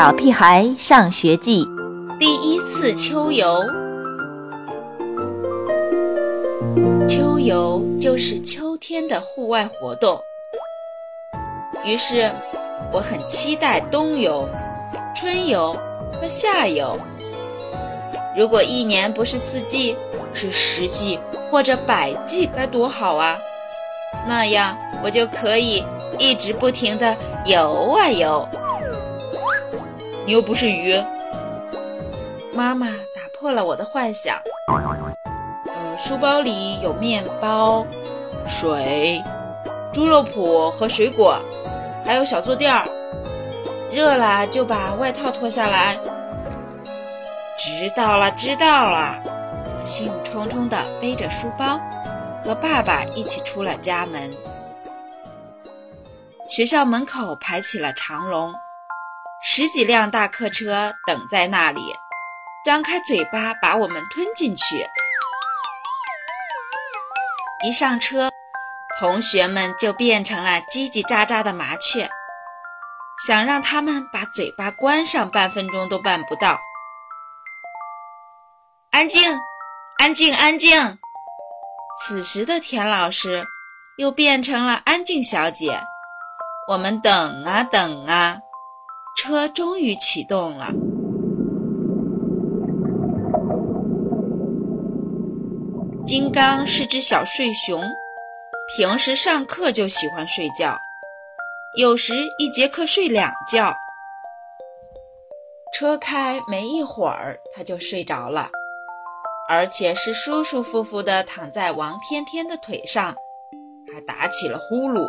小屁孩上学记》第一次秋游。秋游就是秋天的户外活动，于是我很期待冬游、春游和夏游。如果一年不是四季，是十季或者百季，该多好啊！那样我就可以一直不停地游啊游。你又不是鱼。妈妈打破了我的幻想。呃，书包里有面包、水、猪肉脯和水果，还有小坐垫儿。热了就把外套脱下来。知道了，知道了。我兴冲冲地背着书包，和爸爸一起出了家门。学校门口排起了长龙。十几辆大客车等在那里，张开嘴巴把我们吞进去。一上车，同学们就变成了叽叽喳喳的麻雀，想让他们把嘴巴关上半分钟都办不到。安静，安静，安静！此时的田老师又变成了安静小姐。我们等啊等啊。车终于启动了。金刚是只小睡熊，平时上课就喜欢睡觉，有时一节课睡两觉。车开没一会儿，他就睡着了，而且是舒舒服服地躺在王天天的腿上，还打起了呼噜。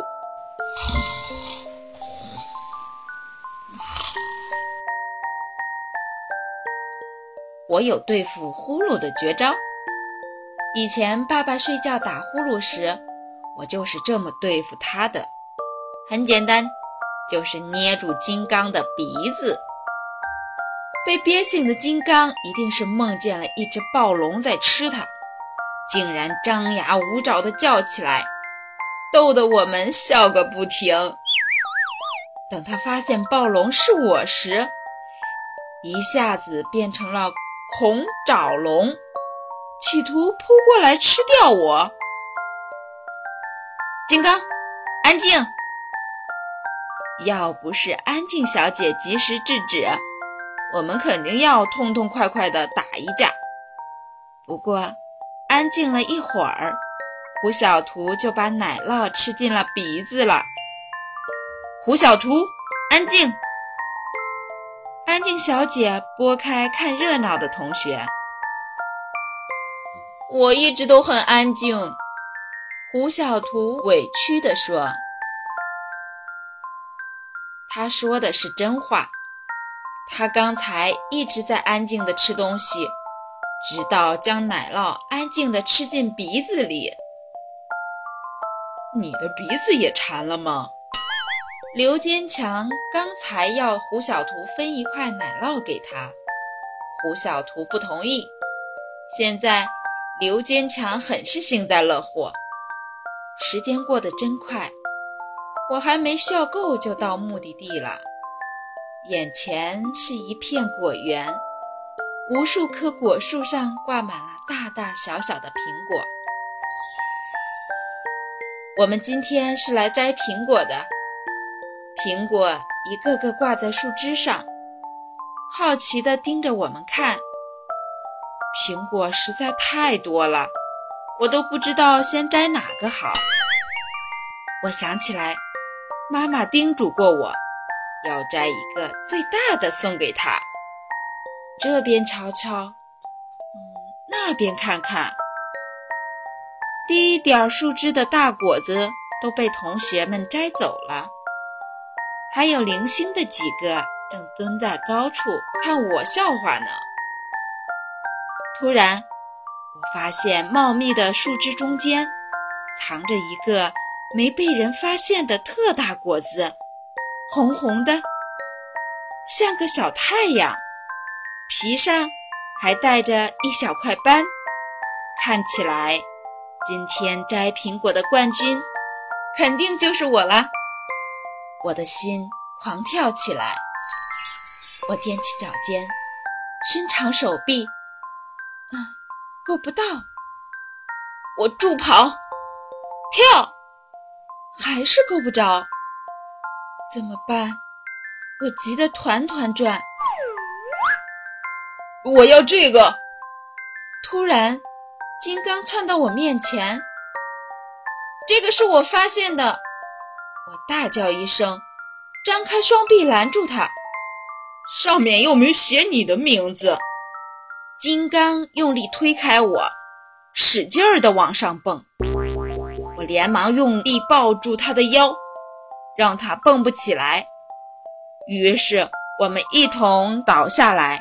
我有对付呼噜的绝招。以前爸爸睡觉打呼噜时，我就是这么对付他的。很简单，就是捏住金刚的鼻子。被憋醒的金刚一定是梦见了一只暴龙在吃它，竟然张牙舞爪地叫起来，逗得我们笑个不停。等他发现暴龙是我时，一下子变成了。恐爪龙企图扑过来吃掉我，金刚，安静！要不是安静小姐及时制止，我们肯定要痛痛快快的打一架。不过，安静了一会儿，胡小图就把奶酪吃进了鼻子了。胡小图，安静！静小姐拨开看热闹的同学。我一直都很安静，胡小图委屈地说。他说的是真话，他刚才一直在安静地吃东西，直到将奶酪安静地吃进鼻子里。你的鼻子也馋了吗？刘坚强刚才要胡小图分一块奶酪给他，胡小图不同意。现在刘坚强很是幸灾乐祸。时间过得真快，我还没笑够就到目的地了。眼前是一片果园，无数棵果树上挂满了大大小小的苹果。我们今天是来摘苹果的。苹果一个个挂在树枝上，好奇地盯着我们看。苹果实在太多了，我都不知道先摘哪个好。我想起来，妈妈叮嘱过我，要摘一个最大的送给她。这边瞧瞧，嗯，那边看看，低一点树枝的大果子都被同学们摘走了。还有零星的几个正蹲在高处看我笑话呢。突然，我发现茂密的树枝中间藏着一个没被人发现的特大果子，红红的，像个小太阳，皮上还带着一小块斑。看起来，今天摘苹果的冠军肯定就是我啦。我的心狂跳起来。我踮起脚尖，伸长手臂，啊，够不到。我助跑，跳，还是够不着。怎么办？我急得团团转。我要这个！突然，金刚窜到我面前。这个是我发现的！我大叫一声，张开双臂拦住他。上面又没写你的名字。金刚用力推开我，使劲儿地往上蹦。我连忙用力抱住他的腰，让他蹦不起来。于是我们一同倒下来，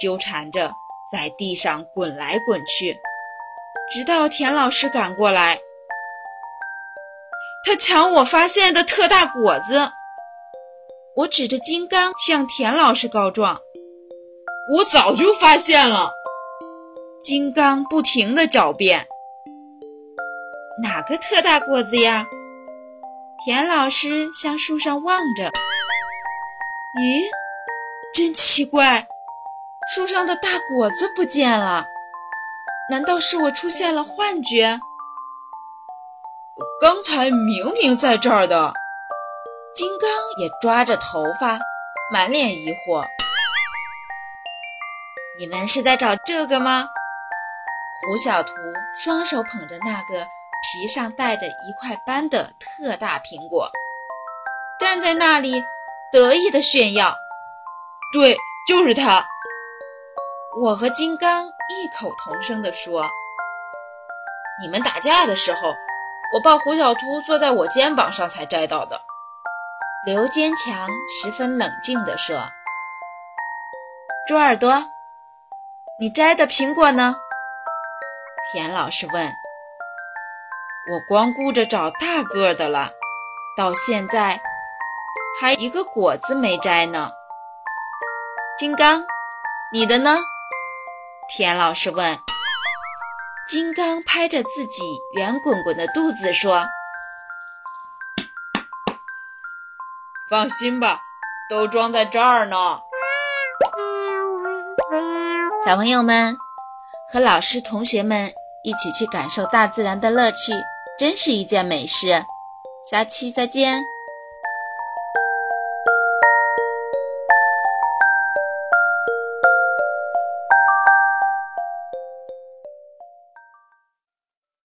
纠缠着在地上滚来滚去，直到田老师赶过来。他抢我发现的特大果子。我指着金刚向田老师告状：“我早就发现了。”金刚不停地狡辩：“哪个特大果子呀？”田老师向树上望着：“咦，真奇怪，树上的大果子不见了。难道是我出现了幻觉？刚才明明在这儿的。”金刚也抓着头发，满脸疑惑：“你们是在找这个吗？”胡小图双手捧着那个皮上带着一块斑的特大苹果，站在那里得意地炫耀：“对，就是它！”我和金刚异口同声地说：“你们打架的时候，我抱胡小图坐在我肩膀上才摘到的。”刘坚强十分冷静地说：“猪耳朵，你摘的苹果呢？”田老师问。“我光顾着找大个的了，到现在还一个果子没摘呢。”金刚，你的呢？田老师问。金刚拍着自己圆滚滚的肚子说。放心吧，都装在这儿呢。小朋友们，和老师、同学们一起去感受大自然的乐趣，真是一件美事。下期再见。